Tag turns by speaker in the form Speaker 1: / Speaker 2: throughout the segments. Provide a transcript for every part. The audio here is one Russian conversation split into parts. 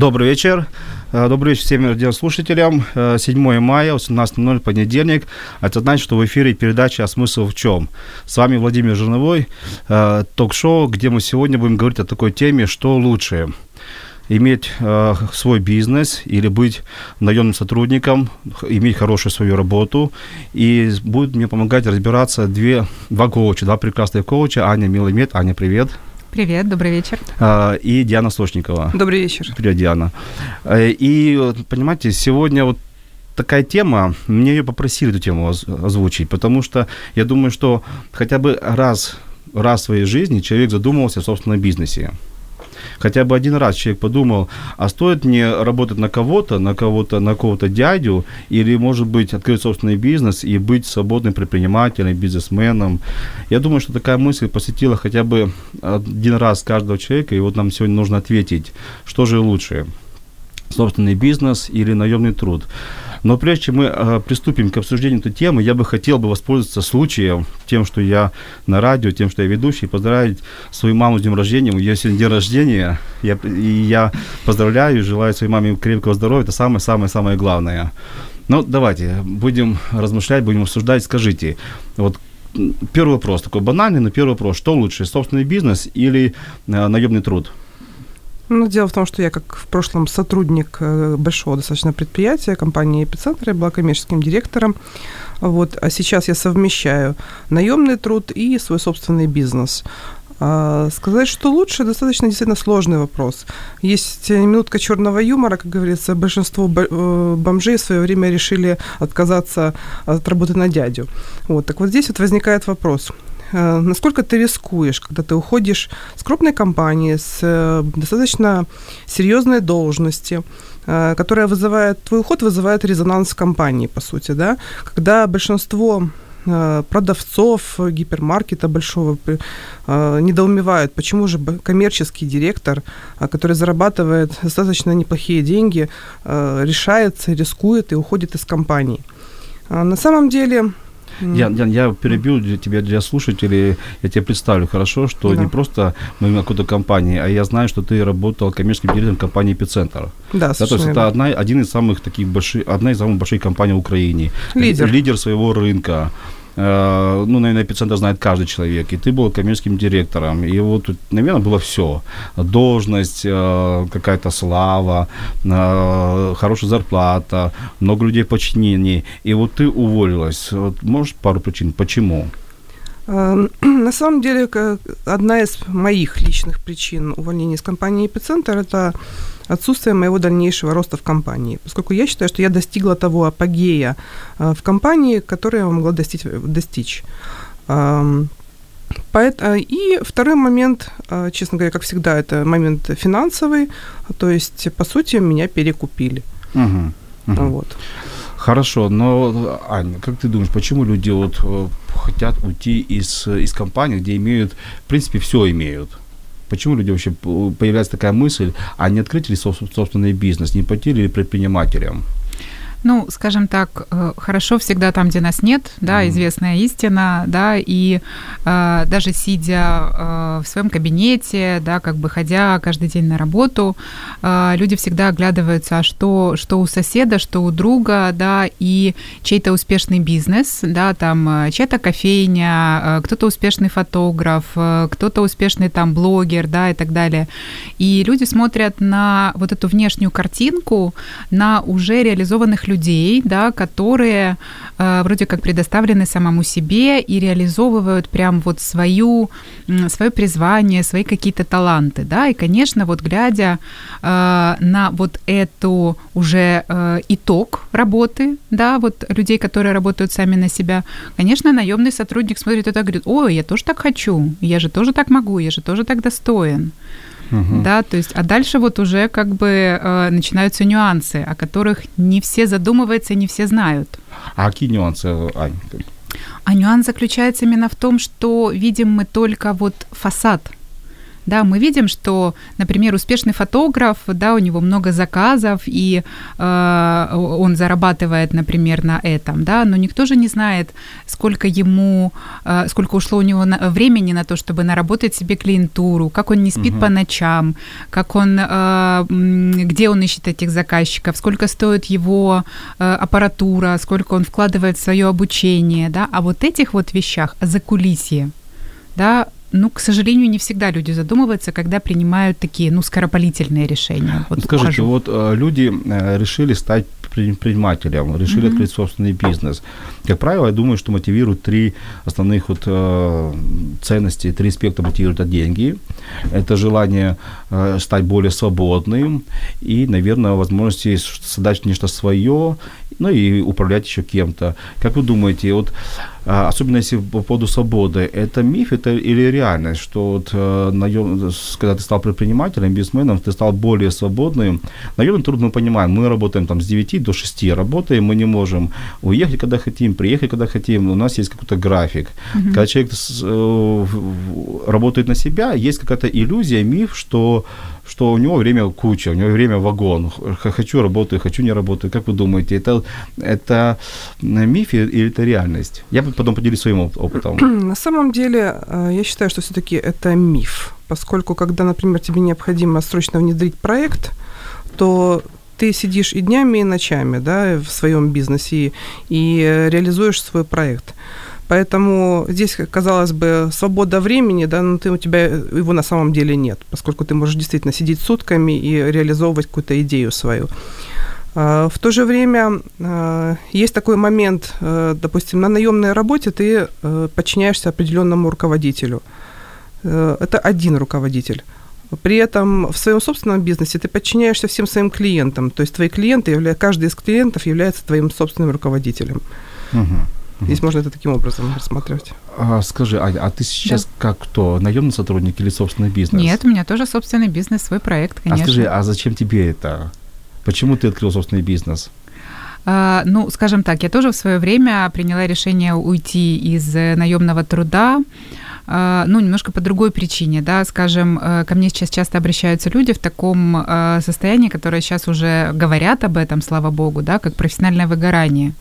Speaker 1: Добрый вечер. Э, добрый вечер всем радиослушателям. 7 э, мая, 18.00, понедельник. Это значит, что в эфире передача «А смысл в чем?». С вами Владимир Жирновой, э, ток-шоу, где мы сегодня будем говорить о такой теме, что лучше – иметь свой бизнес или быть наемным сотрудником, иметь хорошую свою работу. И будет мне помогать разбираться две, два коуча, два прекрасных коуча. Аня Миломет. Аня, привет.
Speaker 2: Привет, добрый вечер.
Speaker 1: А, и Диана Сочникова.
Speaker 3: Добрый вечер.
Speaker 1: Привет, Диана. Э, и, понимаете, сегодня вот такая тема, мне ее попросили эту тему озвучить, потому что я думаю, что хотя бы раз, раз в своей жизни человек задумывался о собственном бизнесе хотя бы один раз человек подумал, а стоит мне работать на кого-то, на кого-то, на кого-то дядю, или, может быть, открыть собственный бизнес и быть свободным предпринимателем, бизнесменом. Я думаю, что такая мысль посетила хотя бы один раз каждого человека, и вот нам сегодня нужно ответить, что же лучше, собственный бизнес или наемный труд. Но прежде чем мы э, приступим к обсуждению этой темы, я бы хотел бы воспользоваться случаем, тем, что я на радио, тем, что я ведущий, поздравить свою маму с днем рождения. У нее сегодня день рождения, я, и я поздравляю, желаю своей маме крепкого здоровья. Это самое-самое-самое главное. Ну, давайте, будем размышлять, будем обсуждать. Скажите, вот первый вопрос, такой банальный, но первый вопрос. Что лучше, собственный бизнес или э, наемный труд?
Speaker 3: Ну, дело в том, что я как в прошлом сотрудник э, большого достаточно предприятия, компании «Эпицентр», я была коммерческим директором. Вот, а сейчас я совмещаю наемный труд и свой собственный бизнес. А, сказать, что лучше, достаточно действительно сложный вопрос. Есть минутка черного юмора, как говорится, большинство э, бомжей в свое время решили отказаться от работы на дядю. Вот, так вот здесь вот возникает вопрос. Э, насколько ты рискуешь, когда ты уходишь с крупной компании, с э, достаточно серьезной должности, э, которая вызывает, твой уход вызывает резонанс в компании, по сути, да, когда большинство продавцов гипермаркета большого недоумевают, почему же коммерческий директор, который зарабатывает достаточно неплохие деньги, решается, рискует и уходит из компании. На самом деле
Speaker 1: я, я, я перебью для тебя, для слушателей, я тебе представлю хорошо, что да. не просто мы на какой-то компании, а я знаю, что ты работал коммерческим директором компании «Эпицентр».
Speaker 3: Да,
Speaker 1: да, То есть это одна, один из самых таких больших, одна из самых больших компаний в Украине.
Speaker 3: Лидер.
Speaker 1: Лидер своего рынка. Э, ну, наверное, эпицентр знает каждый человек, и ты был коммерческим директором, и вот, наверное, было все. Должность, э, какая-то слава, э, хорошая зарплата, много людей в подчинении, и вот ты уволилась. Вот можешь пару причин, почему?
Speaker 3: На самом деле, одна из моих личных причин увольнения из компании «Эпицентр» – это отсутствие моего дальнейшего роста в компании, поскольку я считаю, что я достигла того апогея э, в компании, который я могла достичь. достичь. Э, и второй момент, э, честно говоря, как всегда, это момент финансовый, то есть, по сути, меня перекупили.
Speaker 1: Угу, угу.
Speaker 3: Вот.
Speaker 1: Хорошо, но, Аня, как ты думаешь, почему люди вот хотят уйти из, из компании, где имеют, в принципе, все имеют? Почему люди вообще появляется такая мысль, а не открыть ли собственный бизнес, не пойти ли предпринимателям?
Speaker 2: Ну, скажем так, э, хорошо всегда там, где нас нет, да, mm. известная истина, да, и э, даже сидя э, в своем кабинете, да, как бы ходя каждый день на работу, э, люди всегда оглядываются, а что, что у соседа, что у друга, да, и чей-то успешный бизнес, да, там э, чья-то кофейня, э, кто-то успешный фотограф, кто-то успешный там блогер, да, и так далее. И люди смотрят на вот эту внешнюю картинку, на уже реализованных людей, да, которые э, вроде как предоставлены самому себе и реализовывают прям вот свою, свое призвание, свои какие-то таланты, да, и, конечно, вот глядя э, на вот эту уже э, итог работы, да, вот людей, которые работают сами на себя, конечно, наемный сотрудник смотрит это и говорит, ой, я тоже так хочу, я же тоже так могу, я же тоже так достоин. Угу. Да, то есть, а дальше вот уже как бы э, начинаются нюансы, о которых не все задумываются не все знают.
Speaker 1: А какие нюансы, Ань?
Speaker 2: А нюанс заключается именно в том, что видим мы только вот фасад да, мы видим, что, например, успешный фотограф, да, у него много заказов, и э, он зарабатывает, например, на этом, да, но никто же не знает, сколько ему, э, сколько ушло у него на, времени на то, чтобы наработать себе клиентуру, как он не спит угу. по ночам, как он, э, где он ищет этих заказчиков, сколько стоит его э, аппаратура, сколько он вкладывает в свое обучение, да, а вот этих вот вещах, за кулисье, да, ну, к сожалению, не всегда люди задумываются, когда принимают такие, ну, скоропалительные решения.
Speaker 1: Вот Скажите, ухожу. вот э, люди э, решили стать предпринимателем, решили mm-hmm. открыть собственный бизнес. Как правило, я думаю, что мотивируют три основных вот э, ценности, три аспекта мотивируют это деньги, это желание стать более свободным и, наверное, возможности создать нечто свое, ну и управлять еще кем-то. Как вы думаете, вот а, особенно если по поводу свободы, это миф это или реальность, что вот э, наем, когда ты стал предпринимателем, бизнесменом, ты стал более свободным. Наверное, трудно мы понимаем, мы работаем там с 9 до 6 работаем, мы не можем уехать, когда хотим, приехать, когда хотим, у нас есть какой-то график. Mm-hmm. Когда человек э, работает на себя, есть какая-то иллюзия, миф, что что у него время куча, у него время вагон. Хочу работаю, хочу не работаю. Как вы думаете, это, это миф или это реальность? Я потом поделюсь своим опытом.
Speaker 3: На самом деле, э, я считаю, что все-таки это миф, поскольку когда, например, тебе необходимо срочно внедрить проект, то ты сидишь и днями, и ночами да, в своем бизнесе и, и реализуешь свой проект. Поэтому здесь, казалось бы, свобода времени, да, но ты, у тебя его на самом деле нет, поскольку ты можешь действительно сидеть сутками и реализовывать какую-то идею свою. А, в то же время а, есть такой момент, а, допустим, на наемной работе ты подчиняешься определенному руководителю. Это один руководитель. При этом в своем собственном бизнесе ты подчиняешься всем своим клиентам. То есть твои клиенты, каждый из клиентов является твоим собственным руководителем. Угу. Здесь можно это таким образом рассматривать.
Speaker 1: А, скажи, Аня, а ты сейчас да. как кто? Наемный сотрудник или собственный бизнес?
Speaker 2: Нет, у меня тоже собственный бизнес, свой проект, конечно.
Speaker 1: А скажи, а зачем тебе это? Почему ты открыл собственный бизнес?
Speaker 2: Uh, ну, скажем так, я тоже в свое время приняла решение уйти из э, наемного труда. А, ну, немножко по другой причине, да, скажем, э, ко мне сейчас часто обращаются люди в таком э, состоянии, которые сейчас уже говорят об этом, слава богу, да, как профессиональное выгорание.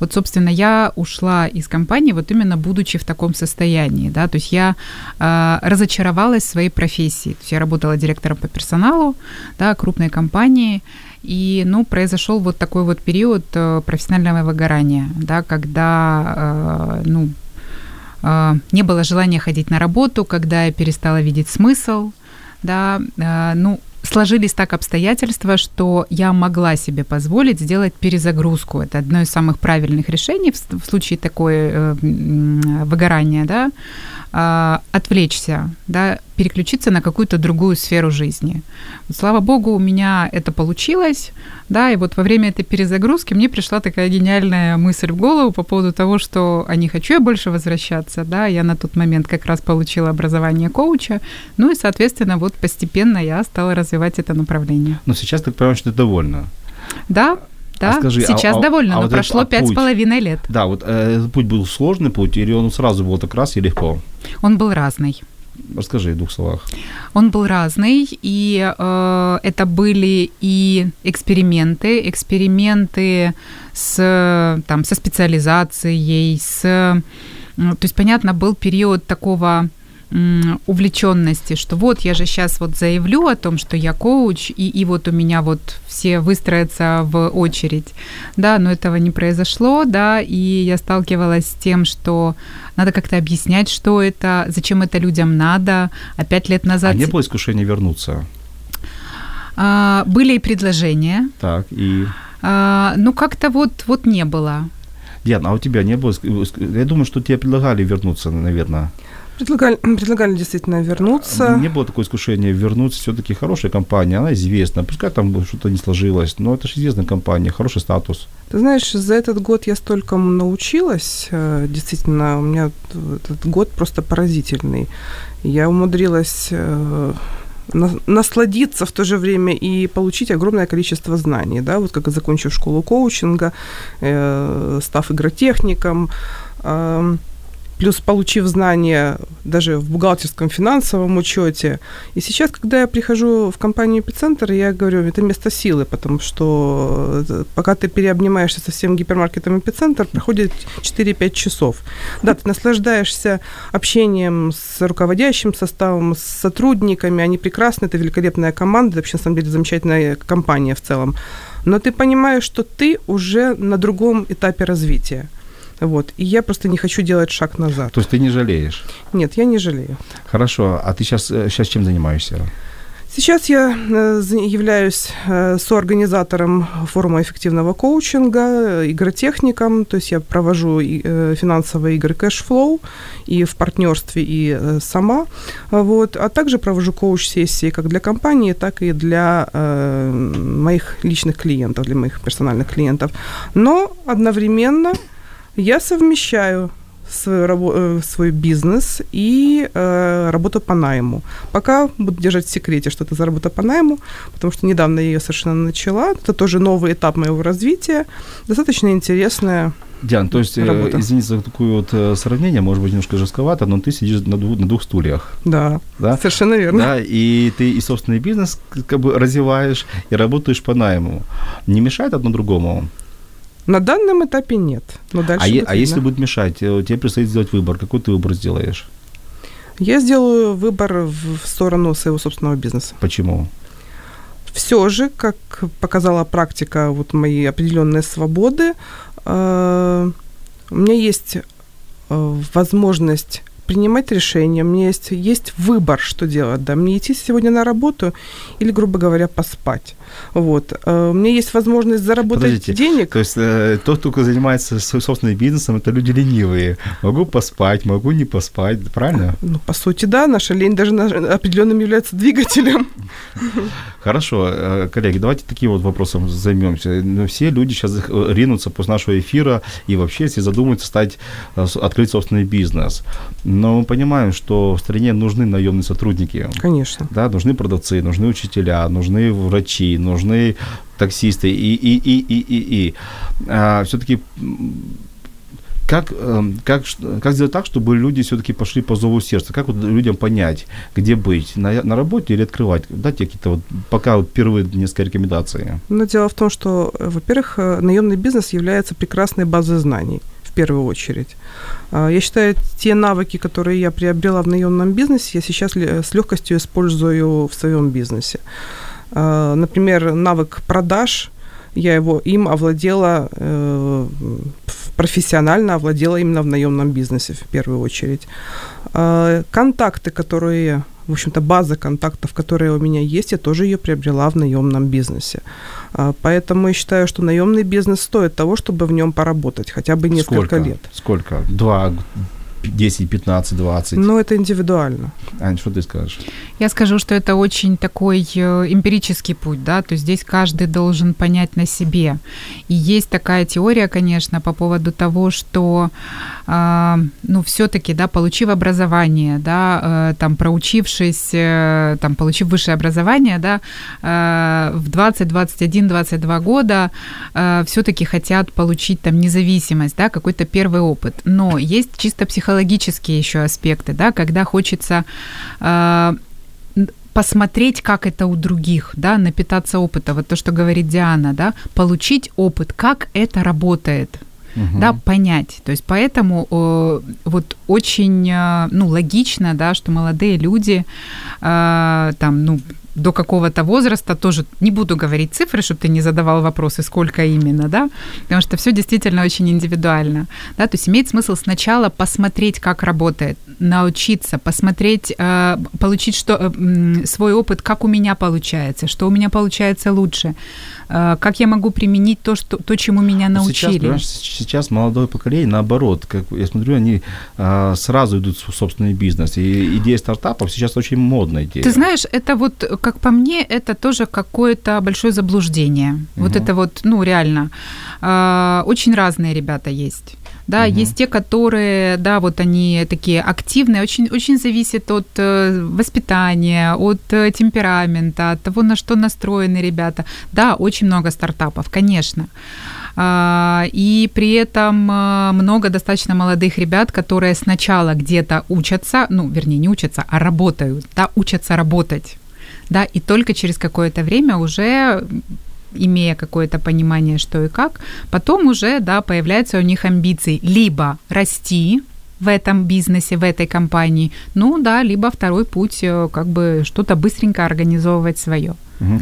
Speaker 2: Вот, собственно, я ушла из компании вот именно будучи в таком состоянии, да, то есть я э, разочаровалась в своей профессии. То есть я работала директором по персоналу, да, крупной компании, и, ну, произошел вот такой вот период профессионального выгорания, да, когда, ну, а, не было желания ходить на работу, когда я перестала видеть смысл, да, а, ну, сложились так обстоятельства, что я могла себе позволить сделать перезагрузку. Это одно из самых правильных решений в случае такое э, выгорания, да, а, отвлечься, да, переключиться на какую-то другую сферу жизни. Вот, слава богу, у меня это получилось, да, и вот во время этой перезагрузки мне пришла такая гениальная мысль в голову по поводу того, что а не хочу я больше возвращаться, да, я на тот момент как раз получила образование коуча, ну и, соответственно, вот постепенно я стала развивать это направление.
Speaker 1: Но сейчас ты понимаешь, что ты довольна.
Speaker 2: Да, да, а скажи, сейчас а, довольно, а, но вот прошло а пять с половиной лет.
Speaker 1: Да, вот э, путь был сложный путь, или он сразу был так раз и легко?
Speaker 2: Он был разный.
Speaker 1: Расскажи в двух словах.
Speaker 2: Он был разный, и э, это были и эксперименты, эксперименты с, там, со специализацией, с... То есть, понятно, был период такого увлеченности, что вот я же сейчас вот заявлю о том, что я коуч, и, и вот у меня вот все выстроятся в очередь, да, но этого не произошло, да, и я сталкивалась с тем, что надо как-то объяснять, что это, зачем это людям надо, а пять лет назад... А
Speaker 1: не было искушения вернуться?
Speaker 2: А, были и предложения.
Speaker 1: Так, и...
Speaker 2: А, ну, как-то вот, вот не было.
Speaker 1: Диана, а у тебя не было... Я думаю, что тебе предлагали вернуться, наверное.
Speaker 3: Предлагали, предлагали действительно вернуться.
Speaker 1: Не было такое искушения вернуться. Все-таки хорошая компания, она известна. Пускай там что-то не сложилось, но это же известная компания, хороший статус.
Speaker 3: Ты знаешь, за этот год я столько научилась. Э, действительно, у меня этот год просто поразительный. Я умудрилась э, насладиться в то же время и получить огромное количество знаний, да, вот как закончив школу коучинга, э, став игротехником, э, плюс получив знания даже в бухгалтерском финансовом учете. И сейчас, когда я прихожу в компанию «Эпицентр», я говорю, это место силы, потому что э, пока ты переобнимаешься со всем гипермаркетом «Эпицентр», проходит 4-5 часов. Да, ты наслаждаешься общением с руководящим составом, с сотрудниками, они прекрасны, это великолепная команда, вообще, на самом деле, замечательная компания в целом. Но ты понимаешь, что ты уже на другом этапе развития. Вот. И я просто не хочу делать шаг назад.
Speaker 1: То есть ты не жалеешь?
Speaker 3: Нет, я не жалею.
Speaker 1: Хорошо. А ты сейчас, сейчас э, чем занимаешься?
Speaker 3: Сейчас я э, являюсь э, соорганизатором форума эффективного коучинга, игротехником, то есть я провожу финансовые игры cashflow и в партнерстве, и сама, вот, а также провожу коуч-сессии как для компании, так и для моих личных клиентов, для моих персональных клиентов. Но одновременно я совмещаю свой, э, свой бизнес и э, работу по найму. Пока буду держать в секрете, что это за работа по найму, потому что недавно я ее совершенно начала. Это тоже новый этап моего развития. Достаточно интересная
Speaker 1: Диан, то есть, э, работа. извините за такое вот э, сравнение, может быть, немножко жестковато, но ты сидишь на двух, на двух стульях.
Speaker 3: Да, да, совершенно верно.
Speaker 1: Да, и ты и собственный бизнес как бы развиваешь, и работаешь по найму. Не мешает одно другому?
Speaker 3: На данном этапе нет. Но дальше
Speaker 1: а, е- а если будет мешать, э, тебе предстоит сделать выбор. Какой ты выбор сделаешь?
Speaker 3: Я сделаю выбор в сторону своего собственного бизнеса.
Speaker 1: Почему?
Speaker 3: Все же, как показала практика, вот мои определенные свободы, э, у меня есть э, возможность принимать решения, у меня есть, есть выбор, что делать, да, мне идти сегодня на работу или, грубо говоря, поспать. Вот. Э, у меня есть возможность заработать Подождите, денег.
Speaker 1: То есть э, тот, кто занимается собственным бизнесом, это люди ленивые. Могу поспать, могу не поспать, правильно?
Speaker 3: Ну, по сути, да, наша лень даже определенным является двигателем.
Speaker 1: Хорошо, э, коллеги, давайте таким вот вопросом займемся. Ну, все люди сейчас ринутся после нашего эфира и вообще все задумаются стать, открыть собственный бизнес. Но мы понимаем, что в стране нужны наемные сотрудники.
Speaker 3: Конечно.
Speaker 1: Да, нужны продавцы, нужны учителя, нужны врачи, нужны таксисты и, и, и, и, и, и. А, все-таки как, эм, как, как сделать так, чтобы люди все-таки пошли по зову сердца? Как вот людям понять, где быть? На, на работе или открывать? Дайте какие-то вот пока вот первые несколько рекомендаций.
Speaker 3: Ну, дело в том, что, во-первых, э, наемный бизнес является прекрасной базой знаний в первую очередь. А, я считаю, те навыки, которые я приобрела в наемном бизнесе, я сейчас с легкостью использую в своем бизнесе. А, например, навык продаж, я его им овладела э, профессионально, овладела именно в наемном бизнесе в первую очередь. А, контакты, которые, в общем-то, база контактов, которые у меня есть, я тоже ее приобрела в наемном бизнесе. Поэтому я считаю, что наемный бизнес стоит того, чтобы в нем поработать хотя бы несколько
Speaker 1: Сколько?
Speaker 3: лет.
Speaker 1: Сколько? Два 10, 15, 20.
Speaker 3: Ну, это индивидуально.
Speaker 1: Ань, что ты скажешь?
Speaker 2: Я скажу, что это очень такой э, эмпирический путь, да, то есть здесь каждый должен понять на себе. И есть такая теория, конечно, по поводу того, что, э, ну, все-таки, да, получив образование, да, э, там, проучившись, э, там, получив высшее образование, да, э, в 20, 21, 22 года э, все-таки хотят получить там независимость, да, какой-то первый опыт. Но есть чисто психологический психологические еще аспекты, да, когда хочется э, посмотреть, как это у других, да, напитаться опыта, вот то, что говорит Диана, да, получить опыт, как это работает, угу. да, понять. То есть поэтому э, вот очень, э, ну, логично, да, что молодые люди э, там, ну, до какого-то возраста, тоже не буду говорить цифры, чтобы ты не задавал вопросы, сколько именно, да, потому что все действительно очень индивидуально, да, то есть имеет смысл сначала посмотреть, как работает, научиться, посмотреть, э, получить что, э, свой опыт, как у меня получается, что у меня получается лучше, как я могу применить то, что, то чему меня научили?
Speaker 1: Сейчас, сейчас молодое поколение, наоборот, как я смотрю, они а, сразу идут в собственный бизнес. И идея стартапов сейчас очень модная идея.
Speaker 2: Ты знаешь, это вот, как по мне, это тоже какое-то большое заблуждение. Вот
Speaker 1: Мгм.
Speaker 2: это вот, ну, реально. А, Очень разные ребята есть. Да,
Speaker 1: Мгм.
Speaker 2: есть те, которые, да, вот они такие активные, очень, очень зависит от э, воспитания, от э, темперамента, от того, на что настроены ребята. Да, очень много стартапов, конечно. А, И при этом э, много достаточно молодых ребят, которые сначала где-то учатся, ну, вернее, не учатся, а работают, да, учатся работать, да, и только через какое-то время уже имея какое-то понимание, что и как, потом уже, да, появляются у них амбиции либо расти в этом бизнесе, в этой компании, ну да, либо второй путь, э, как бы что-то быстренько организовывать свое.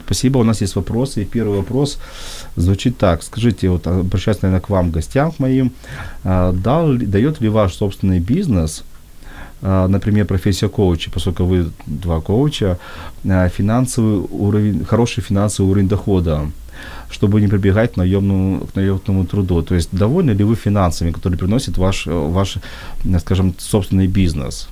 Speaker 1: Спасибо. У нас есть вопросы. И первый вопрос звучит так. Скажите, вот обращаясь, наверное, к вам, гостям к моим, а, дал, дает ли ваш собственный бизнес, а, например, профессия коуча, поскольку вы два коуча, а, финансовый уровень, хороший финансовый уровень дохода, чтобы не прибегать к наемному, к наемному труду. То есть довольны ли вы финансами, которые приносит ваш, э, ваш, э, скажем, собственный бизнес?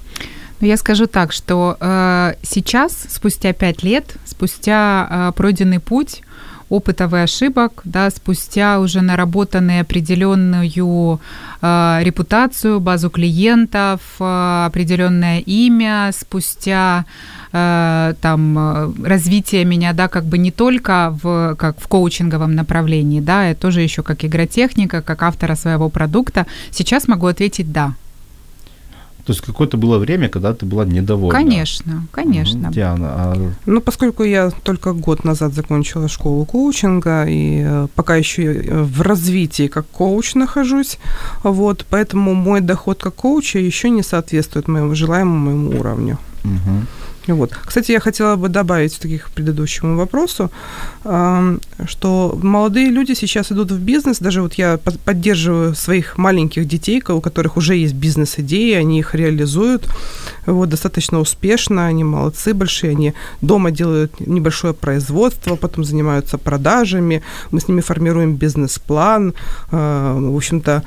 Speaker 2: Ну, я скажу так, что э, сейчас, спустя пять лет, спустя э, пройденный путь, опытов и ошибок, да, спустя уже наработанную определенную э, репутацию, базу клиентов, э, определенное имя, спустя э, там э, развитие меня, да, как бы не только в, как в коучинговом направлении, да, и тоже еще как игротехника, как автора своего продукта, сейчас могу ответить да.
Speaker 1: То есть какое-то было время, когда ты была недовольна.
Speaker 2: Конечно, конечно.
Speaker 1: Диана, а
Speaker 3: Ну, поскольку я только год назад закончила школу коучинга и э, пока еще э, в развитии как коуч нахожусь, вот, поэтому мой доход как коуча еще не соответствует моему желаемому моему уровню.
Speaker 1: Мгм.
Speaker 3: Вот. Кстати, я хотела бы добавить таких к предыдущему вопросу, что молодые люди сейчас идут в бизнес, даже вот я под- поддерживаю своих маленьких детей, у которых уже есть бизнес-идеи, они их реализуют. Вот, достаточно успешно, они молодцы большие, они дома делают небольшое производство, потом занимаются продажами, мы с ними формируем бизнес-план, а, в общем-то,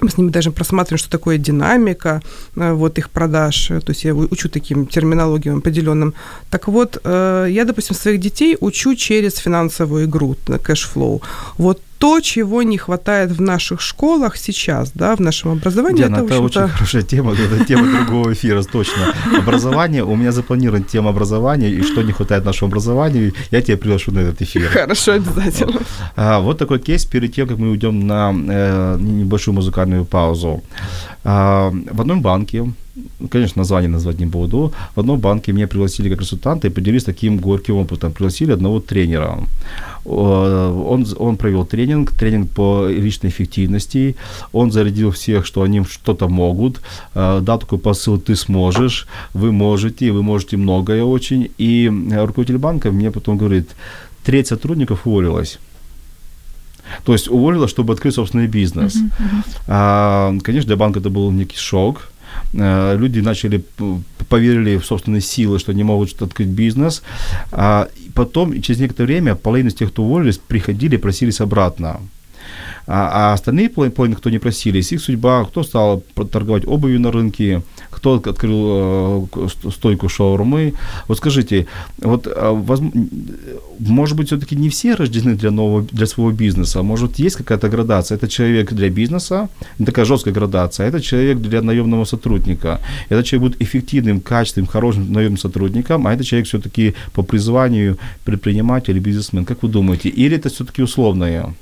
Speaker 3: мы с ними даже просматриваем, что такое динамика э, вот их продаж. Э, То есть я учу таким терминологиям определенным. Так вот, э, я, допустим, своих детей учу через финансовую игру, cashflow. Вот то, чего не хватает в наших школах сейчас, да, в нашем образовании,
Speaker 1: Диана,
Speaker 3: это,
Speaker 1: это очень хорошая тема, это тема другого эфира, точно. Образование, у меня запланирована тема образования, и что не хватает нашему образованию, я тебя приглашу на этот эфир.
Speaker 3: Хорошо, обязательно.
Speaker 1: А, вот такой кейс перед тем, как мы уйдем на э, небольшую музыкальную паузу. А, в одном банке, конечно, название назвать не буду, в одном банке меня пригласили как консультанта и поделились таким горьким опытом. Пригласили одного тренера. О, Он, он провел тренинг, тренинг по личной эффективности. Он зарядил всех, что они что-то могут. А, Дал такой посыл, ты сможешь, вы можете, вы можете многое очень. И э, руководитель банка мне потом говорит, треть сотрудников уволилась. То есть уволила, чтобы открыть собственный бизнес. А, конечно, для банка это был некий шок. А, Люди начали, поверили в собственные силы, что они могут что-то открыть бизнес. А, потом, через некоторое время, половина из тех, кто уволились, приходили и просились обратно. А, а остальные половина, кто не просились, их судьба, кто стал торговать обувью на рынке, кто от- открыл э, стойку шаурмы. Вот скажите, вот, а, может быть, все-таки не все рождены для нового, для своего бизнеса, может, есть какая-то градация. Это человек для бизнеса, не такая жесткая градация, а это человек для наемного сотрудника. Этот человек будет эффективным, качественным, хорошим наемным сотрудником, а это человек все-таки по призванию предприниматель или бизнесмен. Как вы думаете? Или это все-таки условное?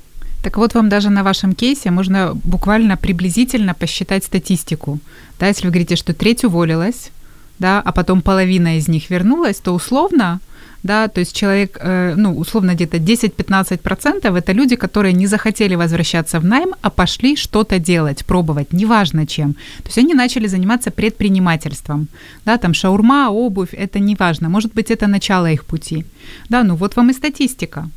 Speaker 2: Так вот вам даже на вашем кейсе можно буквально приблизительно посчитать статистику. Да, если вы говорите, что треть уволилась, да, а потом половина из них вернулась, то условно, да, то есть человек, э, ну, условно где-то 10-15% это люди, которые не захотели возвращаться в найм, а пошли что-то делать, пробовать, неважно чем. То есть они начали заниматься предпринимательством, да, там шаурма, обувь, это неважно, может быть, это начало их пути. Да, ну вот вам и статистика.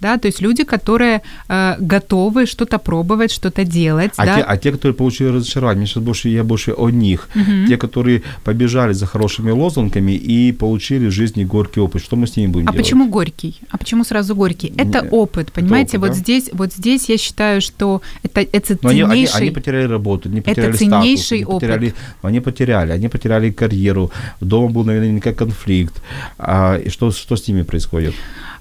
Speaker 2: Да, то есть люди, которые э, готовы что-то пробовать, что-то делать,
Speaker 1: а
Speaker 2: да.
Speaker 1: Те, а те, которые получили разочарование, сейчас больше, я больше о них.
Speaker 2: Мгм.
Speaker 1: Те, которые побежали за хорошими лозунгами и получили в жизни горький опыт. Что мы с ними будем
Speaker 2: А
Speaker 1: делать?
Speaker 2: почему горький? А почему сразу горький? Это
Speaker 1: Не-
Speaker 2: опыт, понимаете?
Speaker 1: опыт,
Speaker 2: вот
Speaker 1: да?
Speaker 2: здесь, вот здесь я считаю, что это, это
Speaker 1: Но они, они,
Speaker 2: ценнейший.
Speaker 1: они потеряли работу, они
Speaker 2: Это
Speaker 1: потеряли
Speaker 2: ценнейший
Speaker 1: статус, они
Speaker 2: опыт.
Speaker 1: потеряли, они потеряли, они потеряли карьеру, дома был наверняка конфликт. А, и что, что с ними происходит?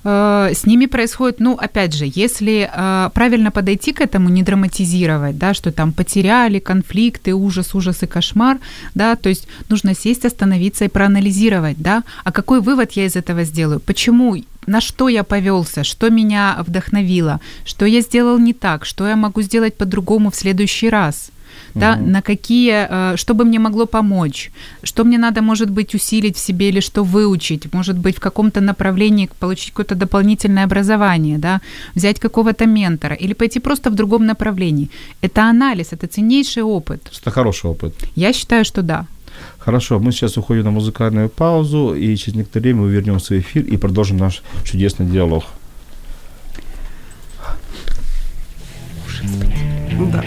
Speaker 2: Э, с ними происходит, ну, опять же, если э, правильно подойти к этому, не драматизировать, да, что там потеряли конфликты, ужас, ужас и кошмар, да, то есть нужно сесть, остановиться и проанализировать, да, а какой вывод я из этого сделаю, почему, на что я повелся, что меня вдохновило, что я сделал не так, что я могу сделать по-другому в следующий раз, да,
Speaker 1: Мгм.
Speaker 2: на какие, э, что бы мне могло помочь, что мне надо, может быть, усилить в себе или что выучить, может быть, в каком-то направлении получить какое-то дополнительное образование, да, взять какого-то ментора или пойти просто в другом направлении. Это анализ, это ценнейший опыт.
Speaker 1: Это хороший опыт.
Speaker 2: Я считаю, что да.
Speaker 1: Хорошо, мы сейчас уходим на музыкальную паузу, и через некоторое время мы вернемся в эфир и продолжим наш чудесный диалог.
Speaker 3: Да.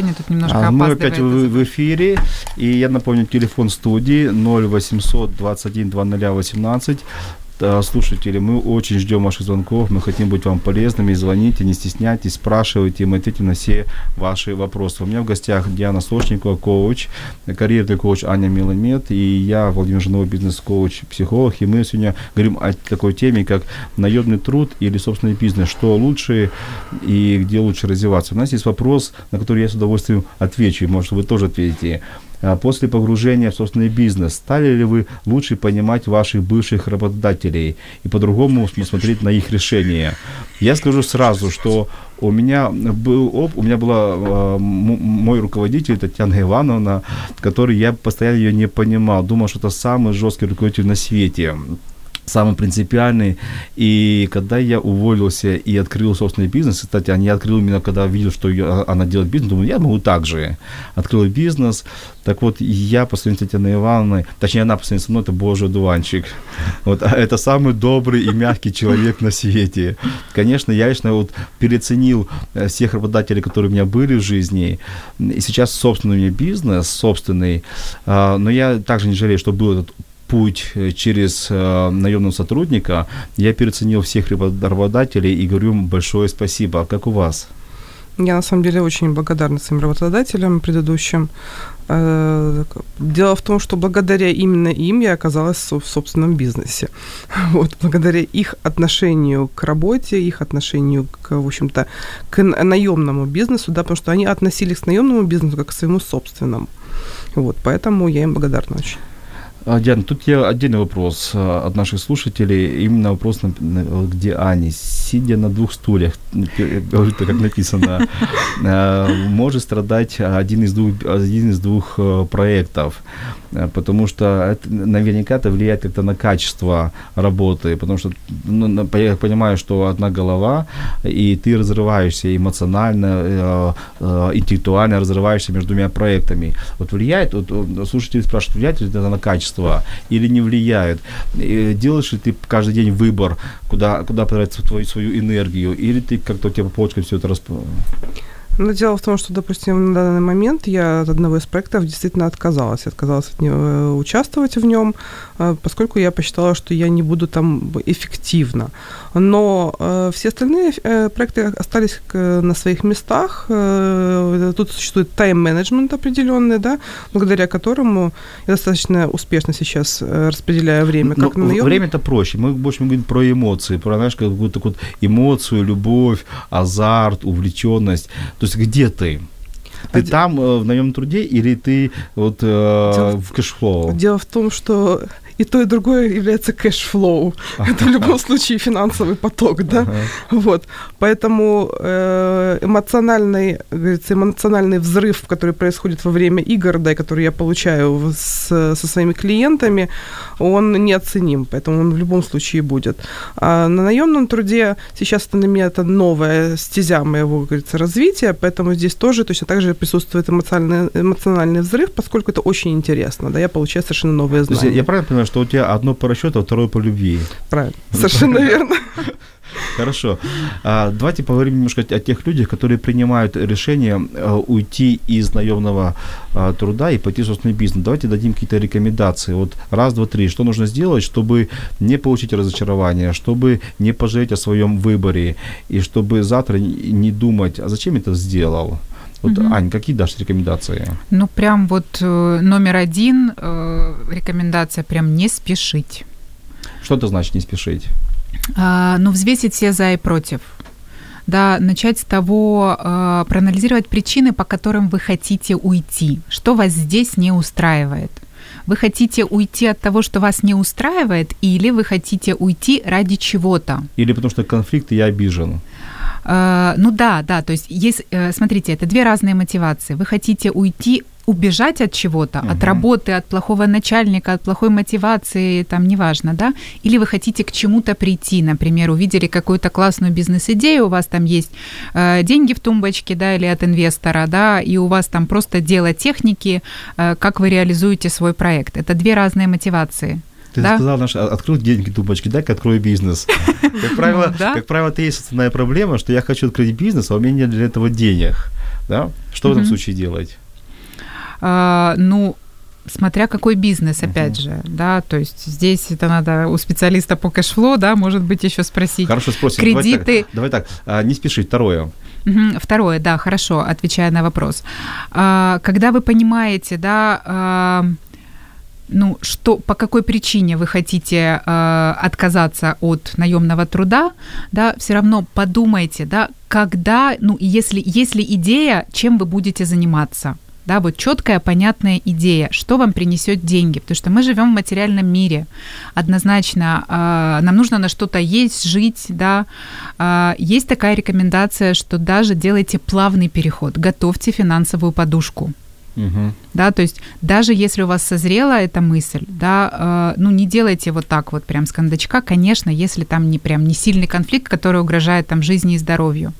Speaker 2: Онлайне тут немножко
Speaker 1: А, мы опять в, в эфире, и я напомню, телефон студии 0800 21 2018. Да, Слушатели, мы очень ждем ваших звонков, мы хотим быть вам полезными, звоните, не стесняйтесь, спрашивайте, мы ответим на все ваши вопросы. У меня в гостях Диана Сошникова, коуч, карьерный коуч Аня Миломет, и я, Владимир Жиновой, бизнес-коуч, психолог, и мы сегодня говорим о такой теме, как наемный труд или собственный бизнес, что лучше и где лучше развиваться. У нас есть вопрос, на который я с удовольствием отвечу, и, может, вы тоже ответите. А После погружения в собственный бизнес, стали ли вы лучше понимать ваших бывших работодателей и по-другому смотреть на их решения? Я скажу сразу, что у меня был оп, у меня была э, мой руководитель Татьяна Ивановна, который я постоянно ее не понимал, думал, что это самый жесткий руководитель на свете самый принципиальный. И когда я уволился и открыл собственный бизнес, кстати, а не открыл именно, когда видел, что я- она делает бизнес, думаю, я могу так же. Открыл бизнес. Так вот, я по сравнению с Татьяной Ивановной, точнее, она по сравнению со мной, это божий одуванчик. Вот, а это самый добрый и мягкий человек на свете. Конечно, я лично вот переоценил э, всех работодателей, которые у меня были в жизни. И сейчас собственный у меня бизнес, собственный. А, Но я также не жалею, что был этот путь э, через э, наемного сотрудника, я переоценил всех работ- работодателей и говорю им большое спасибо. А как у вас?
Speaker 3: Я на самом деле очень благодарна своим работодателям предыдущим. Э, Дело в том, что благодаря именно им я оказалась в собственном бизнесе. Вот, благодаря их отношению к работе, их отношению к, в общем-то, к наемному бизнесу, да, потому что они относились к наемному бизнесу как к своему собственному. Вот, поэтому я им благодарна очень.
Speaker 1: А, Диана, тут я отдельный вопрос а, от наших слушателей. Именно вопрос, на- где Ани, сидя на двух стульях, как написано, а, может страдать один из двух, один из двух э, проектов, потому что это, наверняка это влияет как-то на качество работы, потому что ну, я понимаю, что одна голова, и ты разрываешься эмоционально, э, э, интеллектуально разрываешься между двумя проектами. Вот влияет, вот, слушатели спрашивают, влияет ли это на качество или не влияет? Делаешь ли ты каждый день выбор, куда, куда потратить твою, свою энергию, или ты как-то у тебя по полочкам все это расп...
Speaker 3: Но дело в том, что, допустим, на данный момент я от одного из проектов действительно отказалась. Отказалась от него, э, участвовать в нем, э, поскольку я посчитала, что я не буду там эффективно. Но э, все остальные проекты остались на своих местах. Тут существует тайм-менеджмент определенный, да, благодаря которому я достаточно успешно сейчас распределяю время.
Speaker 1: Ну,
Speaker 3: Как на наём-
Speaker 1: время это проще. Мы больше говорим про эмоции, про, знаешь, какую-то такую эмоцию, любовь, азарт, увлеченность. То есть где ты? Ты
Speaker 3: Оде-
Speaker 1: там э, в наемном труде или ты вот э,
Speaker 3: Дело-
Speaker 1: в cashflow?
Speaker 3: Дело в том, что и то, и другое является cashflow. Это в любом случае финансовый поток, да? Вот. Поэтому э, эмоциональный, говорится, эмоциональный взрыв, который происходит во время игр, да, и который я получаю с- со своими клиентами, он неоценим, поэтому он в любом случае будет. А на наемном труде сейчас это для меня это новая стезя моего, говорится, развития, поэтому здесь тоже точно так же присутствует эмоциональный, эмоциональный взрыв, поскольку это очень интересно, да, я получаю совершенно новые знания.
Speaker 1: я правильно понимаю, что у тебя одно по расчету, а второе по любви?
Speaker 3: Правильно, совершенно верно.
Speaker 1: Хорошо. А, давайте поговорим немножко о тех людях, которые принимают решение э, уйти из наемного а, труда и пойти в собственный бизнес. Давайте дадим какие-то рекомендации. Вот раз, два, три. Что нужно сделать, чтобы не получить разочарование, чтобы не пожалеть о своем выборе и чтобы завтра не думать, а зачем это сделал? Вот,
Speaker 2: Мгм.
Speaker 1: Ань, какие дашь рекомендации?
Speaker 2: Ну, прям вот э, номер один э, рекомендация прям не спешить.
Speaker 1: Что это значит не спешить?
Speaker 2: А, ну, взвесить все за и против. Да, начать с того, э, проанализировать причины, по которым вы хотите уйти. Что вас здесь не устраивает? Вы хотите уйти от того, что вас не устраивает, или вы хотите уйти ради чего-то?
Speaker 1: Или потому что конфликт, и я обижен?
Speaker 2: Э, ну да, да, то есть есть, э, смотрите, это две разные мотивации. Вы хотите уйти, убежать от чего-то, от
Speaker 1: Мгм.
Speaker 2: работы, от плохого начальника, от плохой мотивации, там неважно, да, или вы хотите к чему-то прийти, например, увидели какую-то классную бизнес-идею, у вас там есть э, деньги в тумбочке, да, или от инвестора, да, и у вас там просто дело техники, э, как вы реализуете свой проект. Это две разные мотивации.
Speaker 1: Ты
Speaker 2: Да.
Speaker 1: сказал, наш, открыл деньги тумбочки, дай-ка открою бизнес. Как правило,
Speaker 2: Ну, да.
Speaker 1: как правило, это есть основная проблема, что я хочу открыть бизнес, а у меня нет для этого денег. Да? Что в этом случае делать?
Speaker 2: А, ну, смотря какой бизнес, опять же, да, то есть здесь это надо у специалиста по cashflow, да, может быть, еще спросить.
Speaker 1: Хорошо спросим. Давай
Speaker 2: Кредиты.
Speaker 1: так, давай так, а, не спешить. Второе.
Speaker 2: Второе, да, хорошо, отвечая на вопрос. А, Когда вы понимаете, да, а, ну, что, по какой причине вы хотите а, отказаться от наемного труда, да, все равно подумайте, да, когда, ну, если, если идея, чем вы будете заниматься, да, вот четкая, понятная идея, что вам принесет деньги, потому что мы живем в материальном мире, однозначно, а, нам нужно на что-то есть, жить, да, а, есть такая рекомендация, что даже делайте плавный переход, готовьте финансовую подушку,
Speaker 1: Мгм.
Speaker 2: да, то есть даже если у вас созрела эта мысль, да, э, ну не делайте вот так вот прям с кондачка, конечно, если там не прям не сильный конфликт, который угрожает там жизни и здоровью,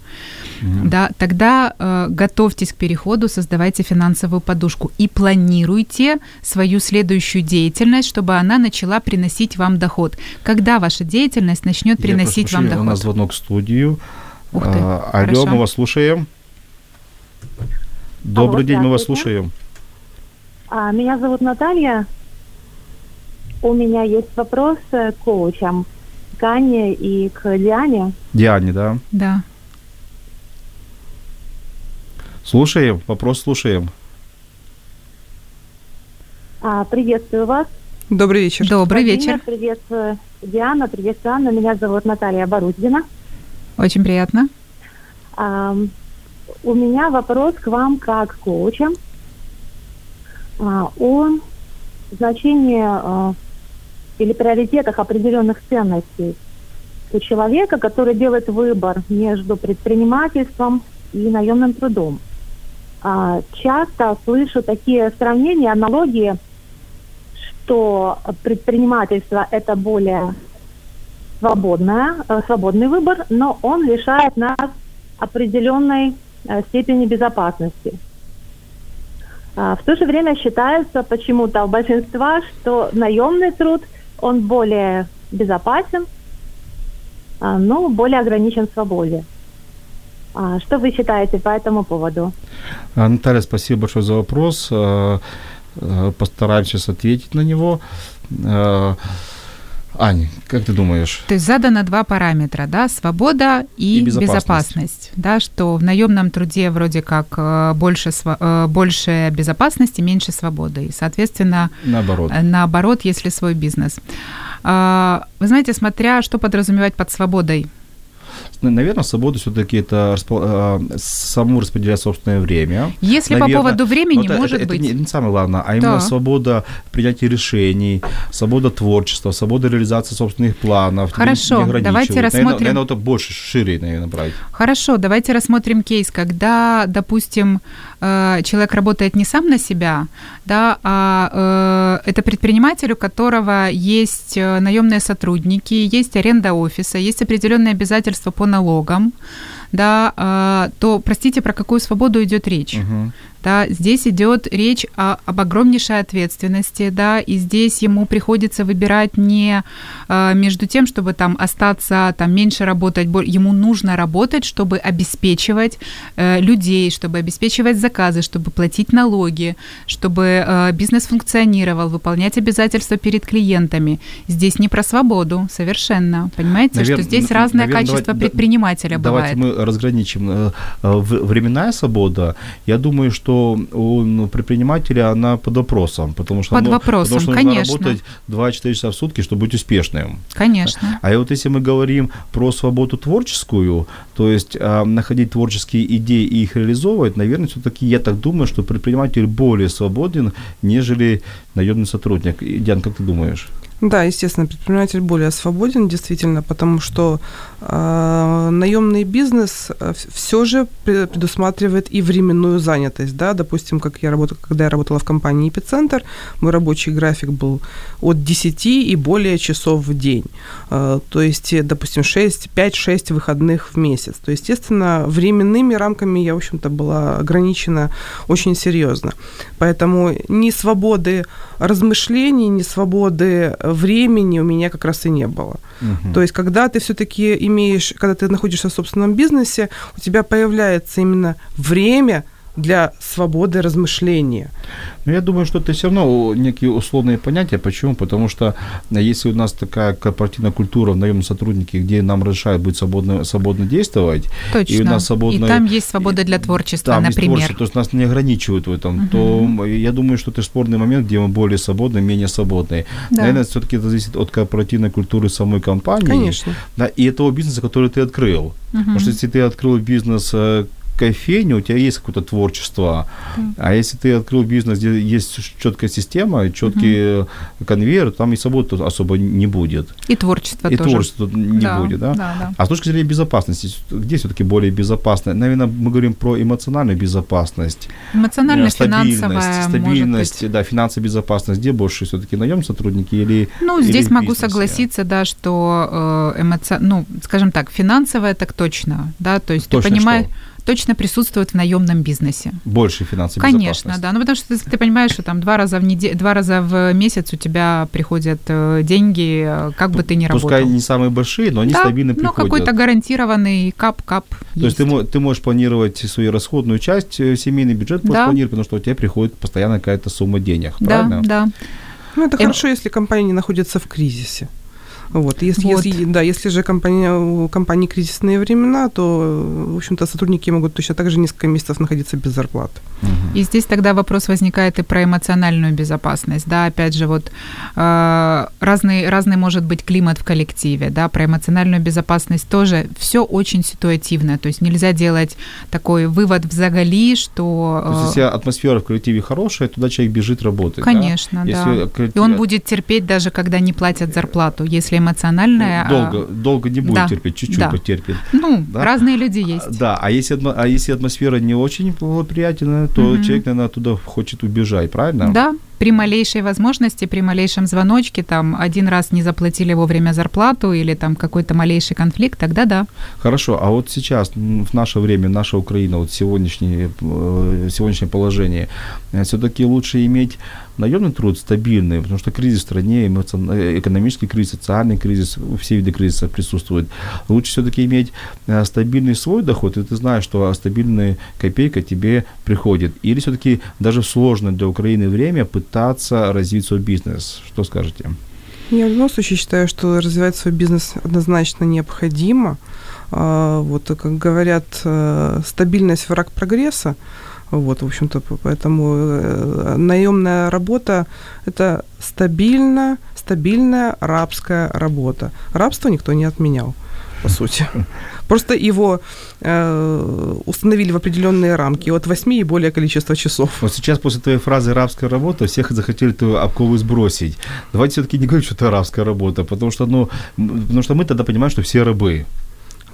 Speaker 1: Мгм.
Speaker 2: да, тогда э, готовьтесь к переходу, создавайте финансовую подушку и планируйте свою следующую деятельность, чтобы она начала приносить вам доход. Когда ваша деятельность начнет
Speaker 1: Я
Speaker 2: приносить
Speaker 1: прошу
Speaker 2: вам доход?
Speaker 1: У нас звонок в студию.
Speaker 2: Ух ты,
Speaker 1: А, Алло, мы вас слушаем. Добрый
Speaker 4: Алло,
Speaker 1: день, мы вас слушаем.
Speaker 4: А, Меня зовут Наталья. У меня есть вопрос э, к коучам, к Ане и к Диане.
Speaker 1: Диане, да?
Speaker 2: Да.
Speaker 1: Слушаем, вопрос слушаем.
Speaker 4: А, Приветствую вас.
Speaker 3: Добрый вечер.
Speaker 2: Добрый
Speaker 4: Владимир,
Speaker 2: вечер.
Speaker 4: Приветствую Диана, приветствую Анна. Меня зовут Наталья Боруздина.
Speaker 2: Очень приятно.
Speaker 4: А, У меня вопрос к вам как к коучам а, о значении а, или приоритетах определенных ценностей у человека, который делает выбор между предпринимательством и наемным трудом. А, Часто слышу такие сравнения, аналогии, что предпринимательство – это более свободная, э, свободный выбор, но он лишает нас определенной степени безопасности. А, В то же время считается почему-то у большинства, что наемный труд, он более безопасен, а, но более ограничен в свободе. А, Что вы считаете по этому поводу?
Speaker 1: Наталья, спасибо большое за вопрос. Э, э, Постараемся ответить на него. Ань, как ты думаешь?
Speaker 2: То есть задано два параметра, да, свобода и,
Speaker 1: И безопасность.
Speaker 2: безопасность. да, что в наемном труде вроде как э, больше, э, больше безопасности, меньше свободы, и, соответственно,
Speaker 1: Наоборот.
Speaker 2: э, наоборот, если свой бизнес. А, Вы знаете, смотря что подразумевать под свободой.
Speaker 1: Наверное, свобода все-таки это распо- а, самому распределять собственное время.
Speaker 2: Если по
Speaker 1: Наверно.
Speaker 2: поводу времени,
Speaker 1: это,
Speaker 2: может
Speaker 1: это,
Speaker 2: быть.
Speaker 1: не, не самое главное, а именно
Speaker 2: Да.
Speaker 1: свобода принятия решений, свобода творчества, свобода реализации собственных планов.
Speaker 2: Хорошо, давайте
Speaker 1: Наверное,
Speaker 2: рассмотрим.
Speaker 1: Наверное, это больше, шире, наверное, брать.
Speaker 2: Хорошо, давайте рассмотрим кейс, когда, допустим, э, человек работает не сам на себя, да, а э, это предприниматель, у которого есть э, наемные сотрудники, есть аренда офиса, есть определенные обязательства по налогам, да, э, то, простите, про какую свободу идет речь?
Speaker 1: Мгм.
Speaker 2: Да, здесь идет речь о, об огромнейшей ответственности, да, и здесь ему приходится выбирать не э, между тем, чтобы там остаться, там меньше работать, бо- ему нужно работать, чтобы обеспечивать э, людей, чтобы обеспечивать заказы, чтобы платить налоги, чтобы э, бизнес функционировал, выполнять обязательства перед клиентами. Здесь не про свободу совершенно, понимаете,
Speaker 1: Навер-
Speaker 2: что здесь разное
Speaker 1: наверное,
Speaker 2: качество
Speaker 1: давайте-
Speaker 2: предпринимателя
Speaker 1: Давайте
Speaker 2: бывает.
Speaker 1: мы разграничим. Э, э, Временная свобода, я думаю, что у ну, предпринимателя она под вопросом, потому что,
Speaker 2: Под
Speaker 1: ну,
Speaker 2: вопросом,
Speaker 1: потому что нужно
Speaker 2: конечно.
Speaker 1: работать 2-4 часа в сутки, чтобы быть успешным.
Speaker 2: Конечно.
Speaker 1: А вот если мы говорим про свободу творческую, то есть а, находить творческие идеи и их реализовывать, наверное, все-таки я так думаю, что предприниматель более свободен, нежели наемный сотрудник. Диан, как ты думаешь?
Speaker 3: Да, естественно, предприниматель более свободен, действительно, потому что э, наемный бизнес все же пре- предусматривает и временную занятость, да, допустим, как я работала, когда я работала в компании «Эпицентр», мой рабочий график был от 10 и более часов в день, Э, то есть, э, допустим, 6, 5-6 выходных в месяц, то, естественно, временными рамками я, в общем-то, была ограничена очень серьезно, поэтому ни свободы размышлений, ни свободы времени у меня как раз и не было.
Speaker 1: Мгм.
Speaker 3: То есть, когда ты все-таки имеешь, когда ты находишься в собственном бизнесе, у тебя появляется именно время для свободы размышления.
Speaker 1: Ну, я думаю, что это все равно некие условные понятия. Почему? Потому что э, если у нас такая корпоративная культура в наемном сотруднике, где нам разрешают быть свободно, свободно действовать,
Speaker 2: Точно.
Speaker 1: и у нас свободная...
Speaker 2: И там есть свобода для творчества,
Speaker 1: там есть
Speaker 2: например.
Speaker 1: творчество, то есть нас не ограничивают в этом, то м, я думаю, что это спорный момент, где мы более свободны, менее свободны.
Speaker 2: Да.
Speaker 1: Наверное, все-таки это зависит от корпоративной культуры самой компании.
Speaker 3: Конечно.
Speaker 1: Да, и этого бизнеса, который ты открыл. Потому что если ты открыл бизнес э, кофейню, у тебя есть какое-то творчество. А если ты открыл бизнес, где есть четкая система, четкий конвейер, там и свободы особо не будет.
Speaker 2: И творчество
Speaker 1: и
Speaker 2: тоже.
Speaker 1: творчества тут не
Speaker 2: Да,
Speaker 1: будет, да?
Speaker 2: да, да.
Speaker 1: А с точки зрения безопасности, где все-таки более безопасно? Наверное, мы говорим про эмоциональную безопасность.
Speaker 2: Эмоционально-финансовая,
Speaker 1: стабильность,
Speaker 2: может
Speaker 1: стабильность, да, финансовая безопасность. Где больше все-таки наем сотрудники или
Speaker 2: Ну, здесь могу согласиться, да, что э, эмоци... ну, скажем так, финансовая так точно, да, то есть
Speaker 1: Точно
Speaker 2: ты понимаешь,
Speaker 1: что?
Speaker 2: Точно присутствует в наемном бизнесе.
Speaker 1: Больше финансовой
Speaker 2: Конечно,
Speaker 1: безопасности.
Speaker 2: да. Ну, потому что ты, ты понимаешь, что там два раза в неделю, два раза в месяц у тебя приходят э, деньги, э, как бы ты ни работал.
Speaker 1: Пускай не самые большие, но они
Speaker 2: да,
Speaker 1: стабильно
Speaker 2: но
Speaker 1: приходят.
Speaker 2: какой-то гарантированный кап-кап
Speaker 1: То есть ты, ты можешь планировать свою расходную часть, э, семейный бюджет можешь
Speaker 2: Да.
Speaker 1: планировать, потому что у тебя приходит постоянно какая-то сумма денег,
Speaker 2: Да,
Speaker 1: правильно?
Speaker 2: да.
Speaker 3: Ну, это
Speaker 2: Эм-
Speaker 3: хорошо, если компания не находится в кризисе. Вот. Если,
Speaker 2: Вот.
Speaker 3: Если, да, если же компания, у компании кризисные времена, то, в общем-то, сотрудники могут точно так же несколько месяцев находиться без зарплаты.
Speaker 1: Мгм.
Speaker 2: И здесь тогда вопрос возникает и про эмоциональную безопасность, да, опять же, вот э, разный, разный может быть климат в коллективе, да, про эмоциональную безопасность тоже все очень ситуативно, то есть нельзя делать такой вывод в заголи, что...
Speaker 1: То есть,
Speaker 2: э,
Speaker 1: если атмосфера в коллективе хорошая, туда человек бежит работать. да?
Speaker 2: Конечно, да.
Speaker 1: Если коллектив-
Speaker 2: И он будет терпеть даже когда не платят зарплату, если эмоциональная... а,
Speaker 1: долго, долго не будет
Speaker 2: да,
Speaker 1: терпеть, чуть-чуть
Speaker 2: да.
Speaker 1: потерпит.
Speaker 2: Ну,
Speaker 1: Да.
Speaker 2: разные люди есть.
Speaker 1: Да, а если, а если атмосфера не очень благоприятная, то
Speaker 2: Мгм.
Speaker 1: человек, наверное, оттуда хочет убежать, правильно?
Speaker 2: Да, при малейшей возможности, при малейшем звоночке, там один раз не заплатили вовремя зарплату или там какой-то малейший конфликт, тогда да.
Speaker 1: Хорошо, а вот сейчас, в наше время, наша Украина, вот сегодняшнее, э, сегодняшнее положение, все-таки лучше иметь наемный труд стабильный, потому что кризис в стране, э, экономический кризис, социальный кризис, все виды кризиса присутствуют. Лучше все-таки иметь э, стабильный свой доход, и ты знаешь, что стабильная копейка тебе приходит. Или все-таки даже в сложное для Украины время пытаться развить свой бизнес. Что скажете?
Speaker 3: Я в любом случае считаю, что развивать свой бизнес однозначно необходимо. А, Вот, как говорят, э, стабильность враг прогресса. Вот, в общем-то, поэтому э, наемная работа – это стабильно, стабильная рабская работа. Рабство никто не отменял. По сути. Просто его э, установили в определенные рамки от 8 и более количества часов.
Speaker 1: Вот сейчас после твоей фразы «рабская работа» всех захотели эту обкову сбросить. Давайте все-таки не говорить, что это рабская работа, потому что, ну, потому что мы тогда понимаем, что все рабы.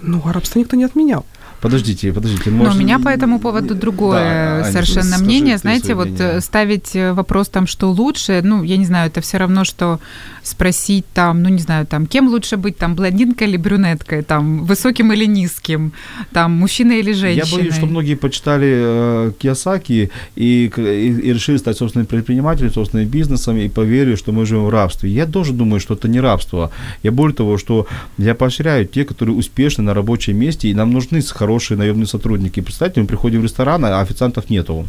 Speaker 3: Ну, а рабство никто не отменял.
Speaker 1: Подождите, подождите.
Speaker 2: Но у меня по этому поводу другое
Speaker 1: Да, Аня,
Speaker 2: совершенно
Speaker 1: скажи
Speaker 2: мнение.
Speaker 1: ты
Speaker 2: Знаете, вот э, ставить э, вопрос там, что лучше, ну, я не знаю, это все равно, что спросить там, ну, не знаю, там, кем лучше быть, там, блондинкой или брюнеткой, там, высоким или низким, там, мужчиной или женщиной.
Speaker 1: Я боюсь, что многие почитали э, Кiyosaki и, и, и решили стать собственными предпринимателями, собственным бизнесом и поверили, что мы живем в рабстве. Я тоже думаю, что это не рабство. Я более того, что я поощряю те, которые успешны на рабочем месте, и нам нужны хорошие наемные сотрудники. Представьте, мы приходим в ресторан, а официантов нету.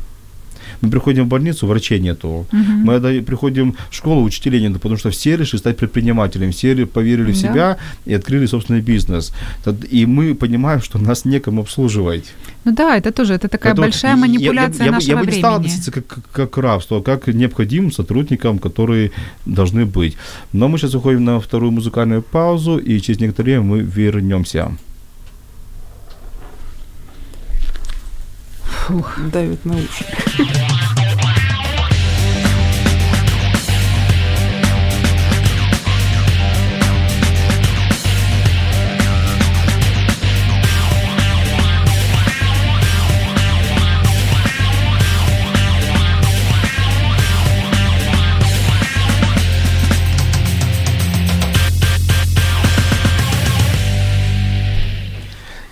Speaker 1: Мы приходим в больницу, врачей нету. Мы когда приходим в школу, учителей нету, потому что все решили стать предпринимателем, все поверили в
Speaker 2: Да.
Speaker 1: себя и открыли собственный бизнес. И мы понимаем, что нас некому обслуживать.
Speaker 2: Ну да, это тоже, это такая
Speaker 1: Поэтому
Speaker 2: большая
Speaker 1: я-
Speaker 2: манипуляция
Speaker 1: я, я, бы-
Speaker 2: нашего
Speaker 1: я бы не стал
Speaker 2: времени.
Speaker 1: относиться как, как, как к рабству, а как необходимым сотрудникам, которые должны быть. Но мы сейчас уходим на вторую музыкальную паузу, и через некоторое время мы вернемся.
Speaker 3: Давит на уши.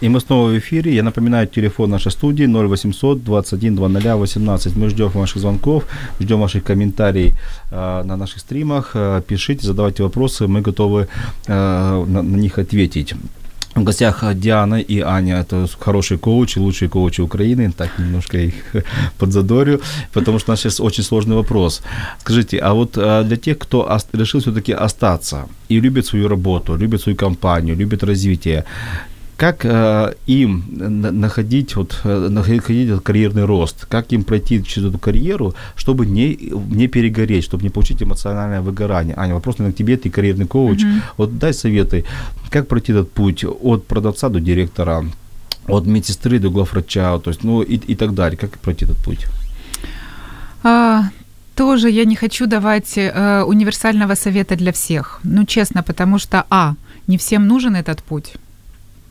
Speaker 1: И мы снова в эфире. Я напоминаю, телефон нашей студии 0800 21 00 18. Мы ждем ваших звонков, ждем ваших комментариев э, на наших стримах. Э, пишите, задавайте вопросы, мы готовы э, на, на них ответить. В гостях Диана и Аня, это хорошие коучи, лучшие коучи Украины, так немножко их подзадорю, потому что у нас сейчас очень сложный вопрос. Скажите, а вот э, для тех, кто решил все-таки остаться и любит свою работу, любит свою компанию, любит развитие, как э, им на- находить, вот, э, находить этот карьерный рост? Как им пройти через эту карьеру, чтобы не, не перегореть, чтобы не получить эмоциональное выгорание? Аня, вопрос, наверное, к тебе, ты карьерный коуч. Вот дай советы, как пройти этот путь от продавца до директора, от медсестры до главврача, то есть, ну и, и так далее. Как пройти этот путь?
Speaker 2: А, тоже я не хочу давать э, универсального совета для всех. Ну, честно, потому что, а, не всем нужен этот путь.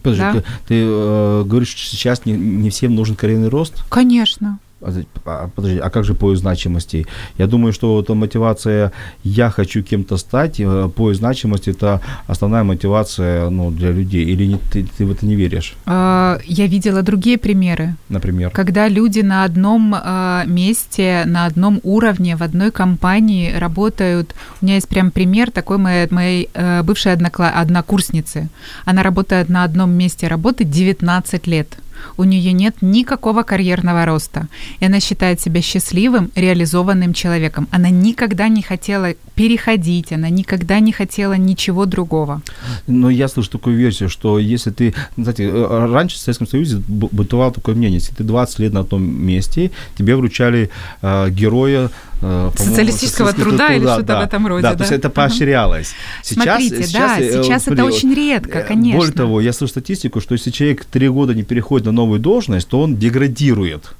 Speaker 1: Подожди,
Speaker 2: Да.
Speaker 1: ты, ты, э, говоришь, что сейчас не, не всем нужен карьерный рост?
Speaker 2: Конечно.
Speaker 1: А, а, Подожди, а как же поиск значимости? Я думаю, что вот мотивация «я хочу кем-то стать», э, поиск значимости – это основная мотивация ну, для людей. Или не, ты, ты в это не веришь,
Speaker 2: А, я видела другие примеры,
Speaker 1: например?
Speaker 2: когда люди на одном а, месте, на одном уровне, в одной компании работают. У меня есть прям пример такой моей, моей э, бывшей однокла- однокурсницы. Она работает на одном месте работы 19 лет. У нее нет никакого карьерного роста. И она считает себя счастливым, реализованным человеком. Она никогда не хотела переходить, она никогда не хотела ничего другого.
Speaker 1: Но я слышу такую версию, что если ты... Знаете, э, раньше в Советском Союзе бытовало такое мнение, если ты 20 лет на одном месте, тебе вручали э, героя э,
Speaker 2: Социалистического труда или что-то в этом роде,
Speaker 1: Да,
Speaker 2: да?
Speaker 1: то есть это поощрялось.
Speaker 2: Смотрите, да,
Speaker 1: э,
Speaker 2: сейчас
Speaker 1: смотри,
Speaker 2: это очень редко, конечно.
Speaker 1: Более того, я слышу статистику, что если человек три года не переходит на новую должность, то он деградирует.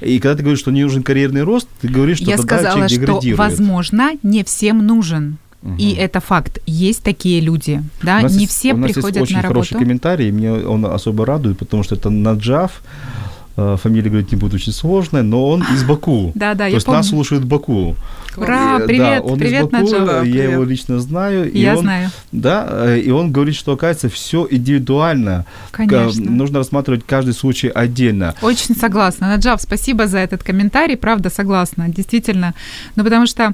Speaker 1: И когда ты говоришь, что не нужен карьерный рост, ты говоришь, что
Speaker 2: Я
Speaker 1: тогда
Speaker 2: сказала,
Speaker 1: человек
Speaker 2: что,
Speaker 1: деградирует.
Speaker 2: возможно, не всем нужен.
Speaker 1: Мгм.
Speaker 2: И это факт. Есть такие люди, да, не
Speaker 1: есть-
Speaker 2: все
Speaker 1: у нас
Speaker 2: приходят
Speaker 1: есть очень
Speaker 2: на
Speaker 1: хороший
Speaker 2: работу.
Speaker 1: комментарий, мне он особо радует, потому что это Наджав, фамилия, говорить не буду, очень сложная, но он из Баку.
Speaker 2: Да, да,
Speaker 1: То есть
Speaker 2: помню.
Speaker 1: нас слушают в Баку.
Speaker 2: Ура,
Speaker 1: Э,
Speaker 2: привет,
Speaker 1: да, он
Speaker 2: привет,
Speaker 1: из Баку, э,
Speaker 3: Да,
Speaker 1: я
Speaker 3: привет.
Speaker 1: его лично знаю. и
Speaker 2: Я
Speaker 1: он,
Speaker 2: знаю.
Speaker 1: Да, э, и он говорит, что, оказывается, все индивидуально.
Speaker 2: Конечно.
Speaker 1: Нужно рассматривать каждый случай отдельно.
Speaker 2: Очень согласна. Наджав, спасибо за этот комментарий. Правда, согласна. Действительно. Ну, потому что э,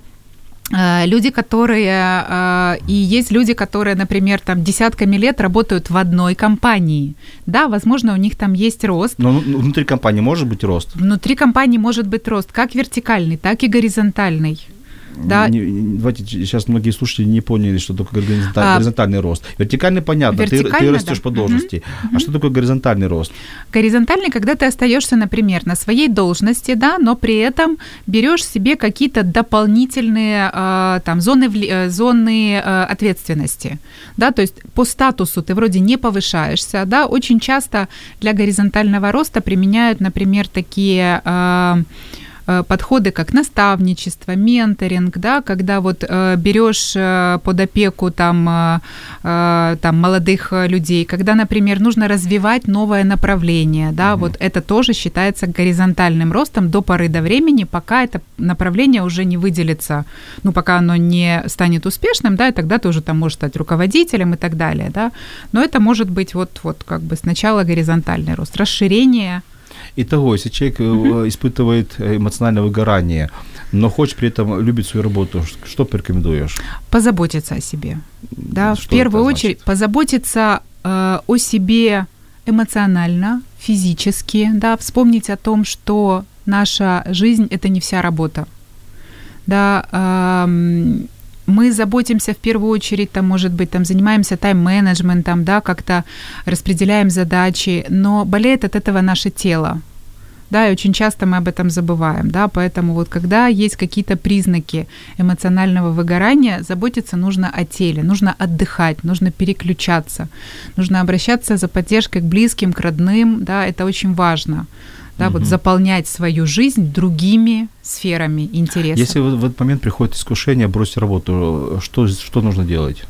Speaker 2: люди, которые... э, И есть люди, которые, например, там десятками лет работают в одной компании. Да, возможно, у них там есть рост.
Speaker 1: Но ну, внутри компании может быть рост?
Speaker 2: Внутри компании может быть рост как вертикальный, так и горизонтальный. Да.
Speaker 1: Не, давайте сейчас многие слушатели не поняли, что такое горизонталь-
Speaker 2: А,
Speaker 1: горизонтальный рост. Вертикальный понятно, ты, ты
Speaker 2: Вертикально,
Speaker 1: растешь
Speaker 2: да.
Speaker 1: по должности. А что такое горизонтальный рост?
Speaker 2: Горизонтальный, когда ты остаешься, например, на своей должности, да, но при этом берешь себе какие-то дополнительные э, там зоны, вли- э, зоны э, ответственности, да, то есть по статусу ты вроде не повышаешься, да, очень часто для горизонтального роста применяют, например, такие э, подходы, как наставничество, менторинг, да, когда вот э, берешь э, под опеку там, э, э, там молодых э, людей, когда, например, нужно развивать новое направление, да, вот это тоже считается горизонтальным ростом до поры до времени, пока это направление уже не выделится, ну, пока оно не станет успешным, да, и тогда ты уже там можешь стать руководителем и так далее, да, но это может быть вот, вот как бы сначала горизонтальный рост, расширение,
Speaker 1: Итого, если человек э, испытывает эмоциональное выгорание, но хочет при этом любить свою работу, что порекомендуешь?
Speaker 2: позаботиться о себе. Да,
Speaker 1: Что
Speaker 2: в первую очередь позаботиться э, о себе эмоционально, физически, да, вспомнить о том, что наша жизнь это не вся работа. Да, эм, мы заботимся в первую очередь, там, может быть, там, занимаемся тайм-менеджментом, да, как-то распределяем задачи, но болеет от этого наше тело. Да, и очень часто мы об этом забываем, да, поэтому вот когда есть какие-то признаки эмоционального выгорания, заботиться нужно о теле, нужно отдыхать, нужно переключаться, нужно обращаться за поддержкой к близким, к родным, да, это очень важно, да, вот
Speaker 1: Мгм.
Speaker 2: заполнять свою жизнь другими сферами интересов.
Speaker 1: Если в, этот момент приходит искушение бросить работу, что, что нужно делать?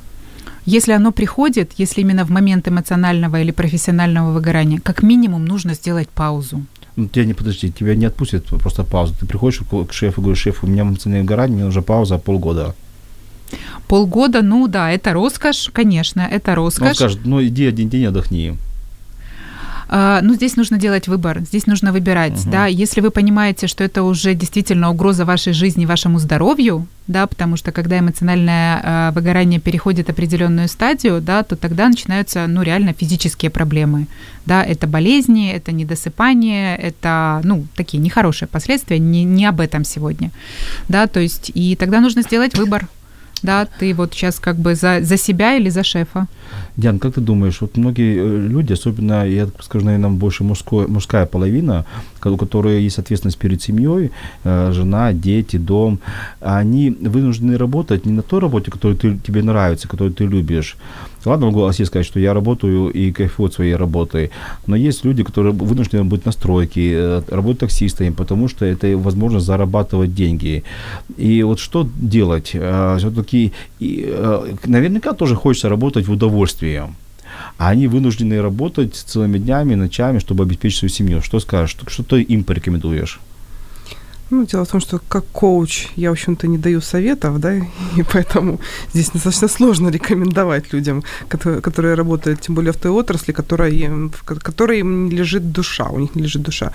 Speaker 2: Если оно приходит, если именно в момент эмоционального или профессионального выгорания, как минимум нужно сделать паузу.
Speaker 1: Ну, тебя не подожди, тебя не отпустят просто паузу. Ты приходишь к шефу и говоришь, шеф, у меня эмоциональное выгорание, мне нужна пауза полгода.
Speaker 2: Полгода, ну да, это роскошь, конечно, это
Speaker 1: Ну, Он
Speaker 2: роскошь.
Speaker 1: скажет, ну иди один день отдохни.
Speaker 2: А, ну, здесь нужно делать выбор, здесь нужно выбирать,
Speaker 1: Мгм.
Speaker 2: да, если вы понимаете, что это уже действительно угроза вашей жизни, вашему здоровью, да, потому что когда эмоциональное э, выгорание переходит определенную стадию, да, то тогда начинаются, ну, реально физические проблемы, да, это болезни, это недосыпание, это, ну, такие нехорошие последствия, не, не об этом сегодня, да, то есть, и тогда нужно сделать выбор, да, ты вот сейчас как бы за, за себя или за шефа.
Speaker 1: Диан, как ты думаешь, вот многие э, люди, особенно, я скажу, наверное, больше мужской, мужская половина, у которой есть ответственность перед семьей, э, жена, дети, дом, они вынуждены работать не на той работе, которая ты, тебе нравится, которую ты любишь. Ладно, могу о себе сказать, что я работаю и кайфую от своей работы, но есть люди, которые вынуждены быть на стройке, э, работать таксистами, потому что это возможность зарабатывать деньги. И вот что делать? Все-таки, наверняка тоже хочется работать в удовольствие. А они вынуждены работать целыми днями, ночами, чтобы обеспечить свою семью. Что скажешь? Что, ты им порекомендуешь?
Speaker 3: Ну, дело в том, что как коуч я, в общем-то, не даю советов, да, и поэтому здесь достаточно сложно рекомендовать людям, которые, которые работают, тем более в той отрасли, которая, им- в ко- которой им не лежит душа, у них не лежит душа.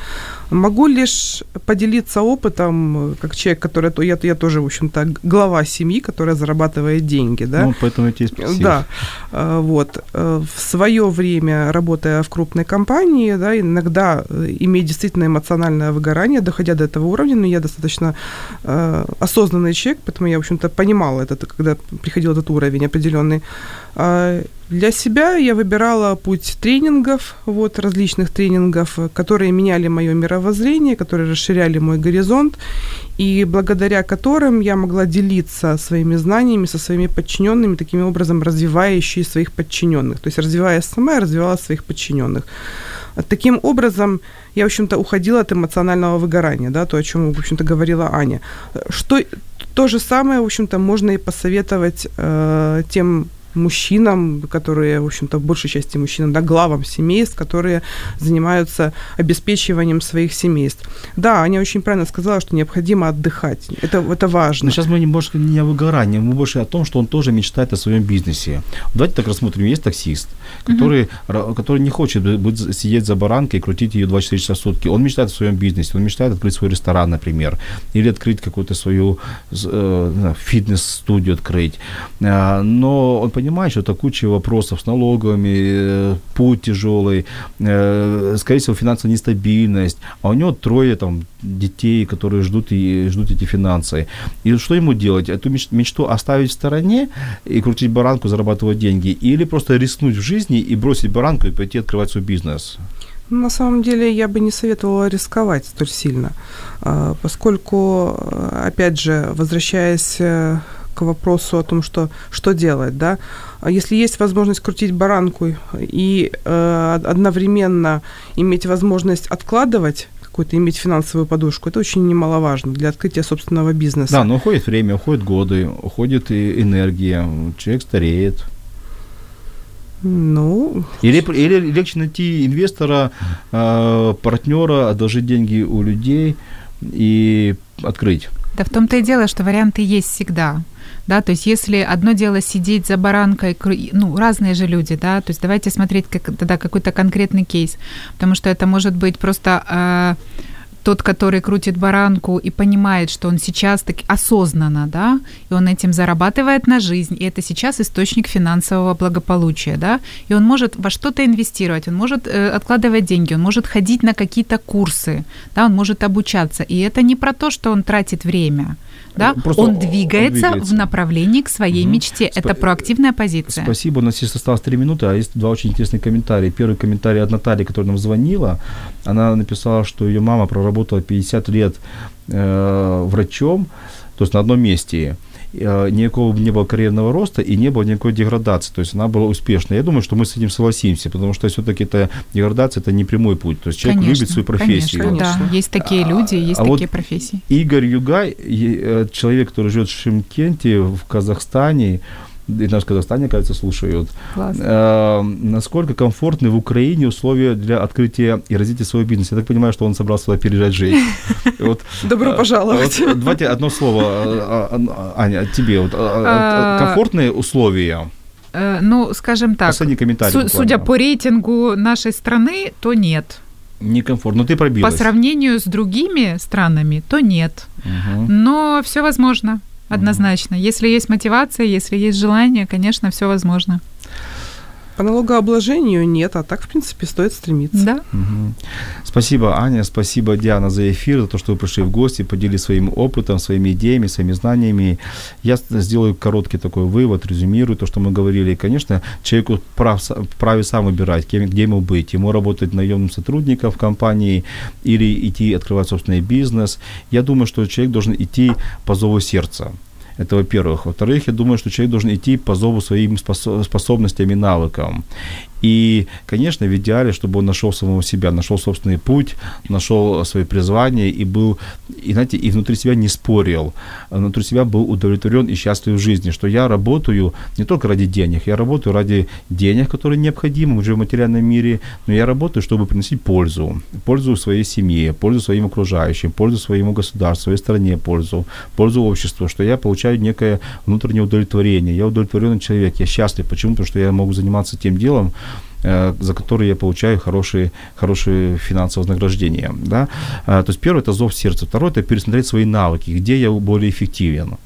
Speaker 3: Могу лишь поделиться опытом, как человек, который, то я, я тоже, в общем-то, глава семьи, которая зарабатывает деньги, да.
Speaker 1: Ну, поэтому я тебя спросил.
Speaker 3: Да, э, вот. Э, В свое время, работая в крупной компании, да, иногда э, имея действительно эмоциональное выгорание, доходя до этого уровня, но я достаточно э, осознанный человек, поэтому я, в общем-то, понимала это, когда приходил этот уровень определенный. А Для себя я выбирала путь тренингов, вот, различных тренингов, э, которые меняли мое мировоззрение, которые расширяли мой горизонт, и благодаря которым я могла делиться своими знаниями со своими подчиненными, таким образом развивающие своих подчиненных. То есть развивая сама, я развивала своих подчиненных. Таким образом, я, в общем-то, уходила от эмоционального выгорания, да, то, о чем, в общем-то, говорила Аня. Что то же самое, в общем-то, можно и посоветовать э, тем мужчинам, которые, в общем-то, в большей части мужчинам, да, главам семейств, которые занимаются обеспечиванием своих семейств. Да, Аня очень правильно сказала, что необходимо отдыхать. Это, это важно.
Speaker 1: Но сейчас мы немножко не о выгорании, мы больше о том, что он тоже мечтает о своем бизнесе. Давайте так рассмотрим. Есть таксист, который, ра- который не хочет бы- быть, сидеть за баранкой и крутить ее 24 часа в сутки. Он мечтает о своем бизнесе, он мечтает открыть свой ресторан, например, или открыть какую-то свою э, фитнес-студию открыть. Э, Но он понимает, понимает, что это куча вопросов с налогами, э, путь тяжелый, э, скорее всего, финансовая нестабильность, а у него трое там детей, которые ждут, и, ждут эти финансы. И что ему делать? Эту мечту оставить в стороне и крутить баранку, зарабатывать деньги, или просто рискнуть в жизни и бросить баранку и пойти открывать свой бизнес?
Speaker 3: Ну, на самом деле я бы не советовала рисковать столь сильно, а, поскольку, опять же, возвращаясь э, к вопросу о том, что, что делать, да, а если есть возможность крутить баранку и э, одновременно иметь возможность откладывать какую-то иметь финансовую подушку. Это очень немаловажно для открытия собственного бизнеса.
Speaker 1: Да, но уходит время, уходят годы, уходит и энергия, человек стареет.
Speaker 3: Ну...
Speaker 1: Или, или легче найти инвестора, э, партнера, одолжить деньги у людей и открыть.
Speaker 2: Да в том-то и дело, что варианты есть всегда да, то есть если одно дело сидеть за баранкой, ну, разные же люди, да, то есть давайте смотреть как, тогда какой-то конкретный кейс, потому что это может быть просто э, тот, который крутит баранку и понимает, что он сейчас так осознанно, да, и он этим зарабатывает на жизнь, и это сейчас источник финансового благополучия, да, и он может во что-то инвестировать, он может э, откладывать деньги, он может ходить на какие-то курсы, да, он может обучаться, и это не про то, что он тратит время, да, Просто он, двигается он двигается в направлении к своей угу. мечте. Спа- Это проактивная позиция.
Speaker 1: Спасибо. У нас сейчас осталось три минуты, а есть два очень интересных комментария. Первый комментарий от Натальи, которая нам звонила. Она написала, что ее мама проработала 50 лет э, врачом, то есть на одном месте. Э, никакого не было карьерного роста и не было никакой деградации. То есть она была успешной. Я думаю, что мы с этим согласимся, потому что все-таки это деградация это не прямой путь. То есть человек конечно, любит свою профессию.
Speaker 2: Конечно, да. Есть такие а, люди, есть а такие вот профессии.
Speaker 1: Игорь Югай, э, человек, который живет в Шимкенте, в Казахстане, и нас в Казахстане, кажется, слушают. Э, насколько комфортны в Украине условия для открытия и развития своего бизнеса? Я так понимаю, что он собрался туда переезжать жить.
Speaker 3: Вот, Добро э, пожаловать.
Speaker 1: Вот, давайте одно слово, э, э, Аня, тебе. Вот, комфортные условия?
Speaker 2: Ну, скажем так, су- судя по рейтингу нашей страны, то нет.
Speaker 1: Некомфортно. Но ты пробилась.
Speaker 2: По сравнению с другими странами, то нет. Угу. Но все возможно однозначно. Если есть мотивация, если есть желание, конечно, все возможно.
Speaker 3: По налогообложению нет, а так, в принципе, стоит стремиться.
Speaker 2: Да.
Speaker 1: Угу. Спасибо, Аня, спасибо, Диана, за эфир, за то, что вы пришли в гости, поделились своим опытом, своими идеями, своими знаниями. Я сделаю короткий такой вывод, резюмирую то, что мы говорили. И, конечно, человеку прав, вправе сам выбирать, кем, где ему быть. Ему работать наемным сотрудником в компании или идти открывать собственный бизнес. Я думаю, что человек должен идти по зову сердца. Это во-первых. Во-вторых, я думаю, что человек должен идти по зову своим способностям и навыкам. И, конечно, в идеале, чтобы он нашел самого себя, нашел собственный путь, нашел свое призвание и был, и, знаете, и внутри себя не спорил, а внутри себя был удовлетворен и счастлив в жизни, что я работаю не только ради денег, я работаю ради денег, которые необходимы уже в материальном мире, но я работаю, чтобы приносить пользу, пользу своей семье, пользу своим окружающим, пользу своему государству, своей стране, пользу, пользу обществу, что я получаю некое внутреннее удовлетворение, я удовлетворенный человек, я счастлив. Почему? Потому что я могу заниматься тем делом, за которые я получаю хорошие, хорошие финансовые вознаграждения. Да? Э, то есть первое – это зов сердца, второе – это пересмотреть свои навыки, где я более эффективен.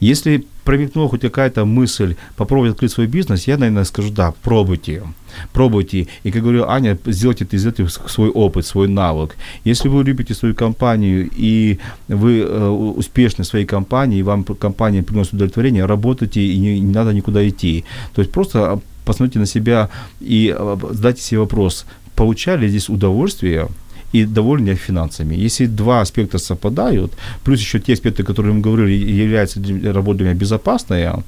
Speaker 1: Если промелькнула хоть какая-то мысль попробовать открыть свой бизнес, я, наверное, скажу, да, пробуйте, пробуйте. И, как говорю, Аня, сделайте из этого свой опыт, свой навык. Если вы любите свою компанию и вы э, успешны в своей компании, и вам компания приносит удовлетворение, работайте и не, не надо никуда идти. То есть просто посмотрите на себя и э, задайте себе вопрос, получали здесь удовольствие и довольны финансами. Если два аспекта совпадают, плюс еще те аспекты, которые мы говорили, являются работами безопасные,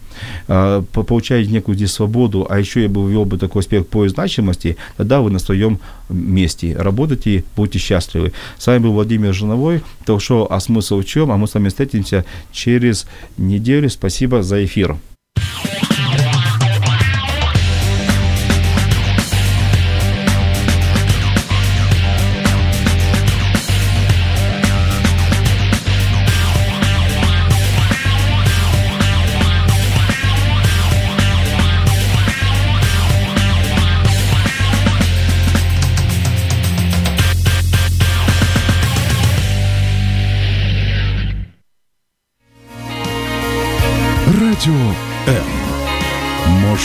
Speaker 1: э, получаете некую здесь свободу, а еще я бы ввел бы такой аспект по значимости, тогда вы на своем месте работайте, будьте счастливы. С вами был Владимир Жиновой, ток-шоу «А смысл в чем?», а мы с вами встретимся через неделю. Спасибо за эфир.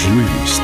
Speaker 5: Радио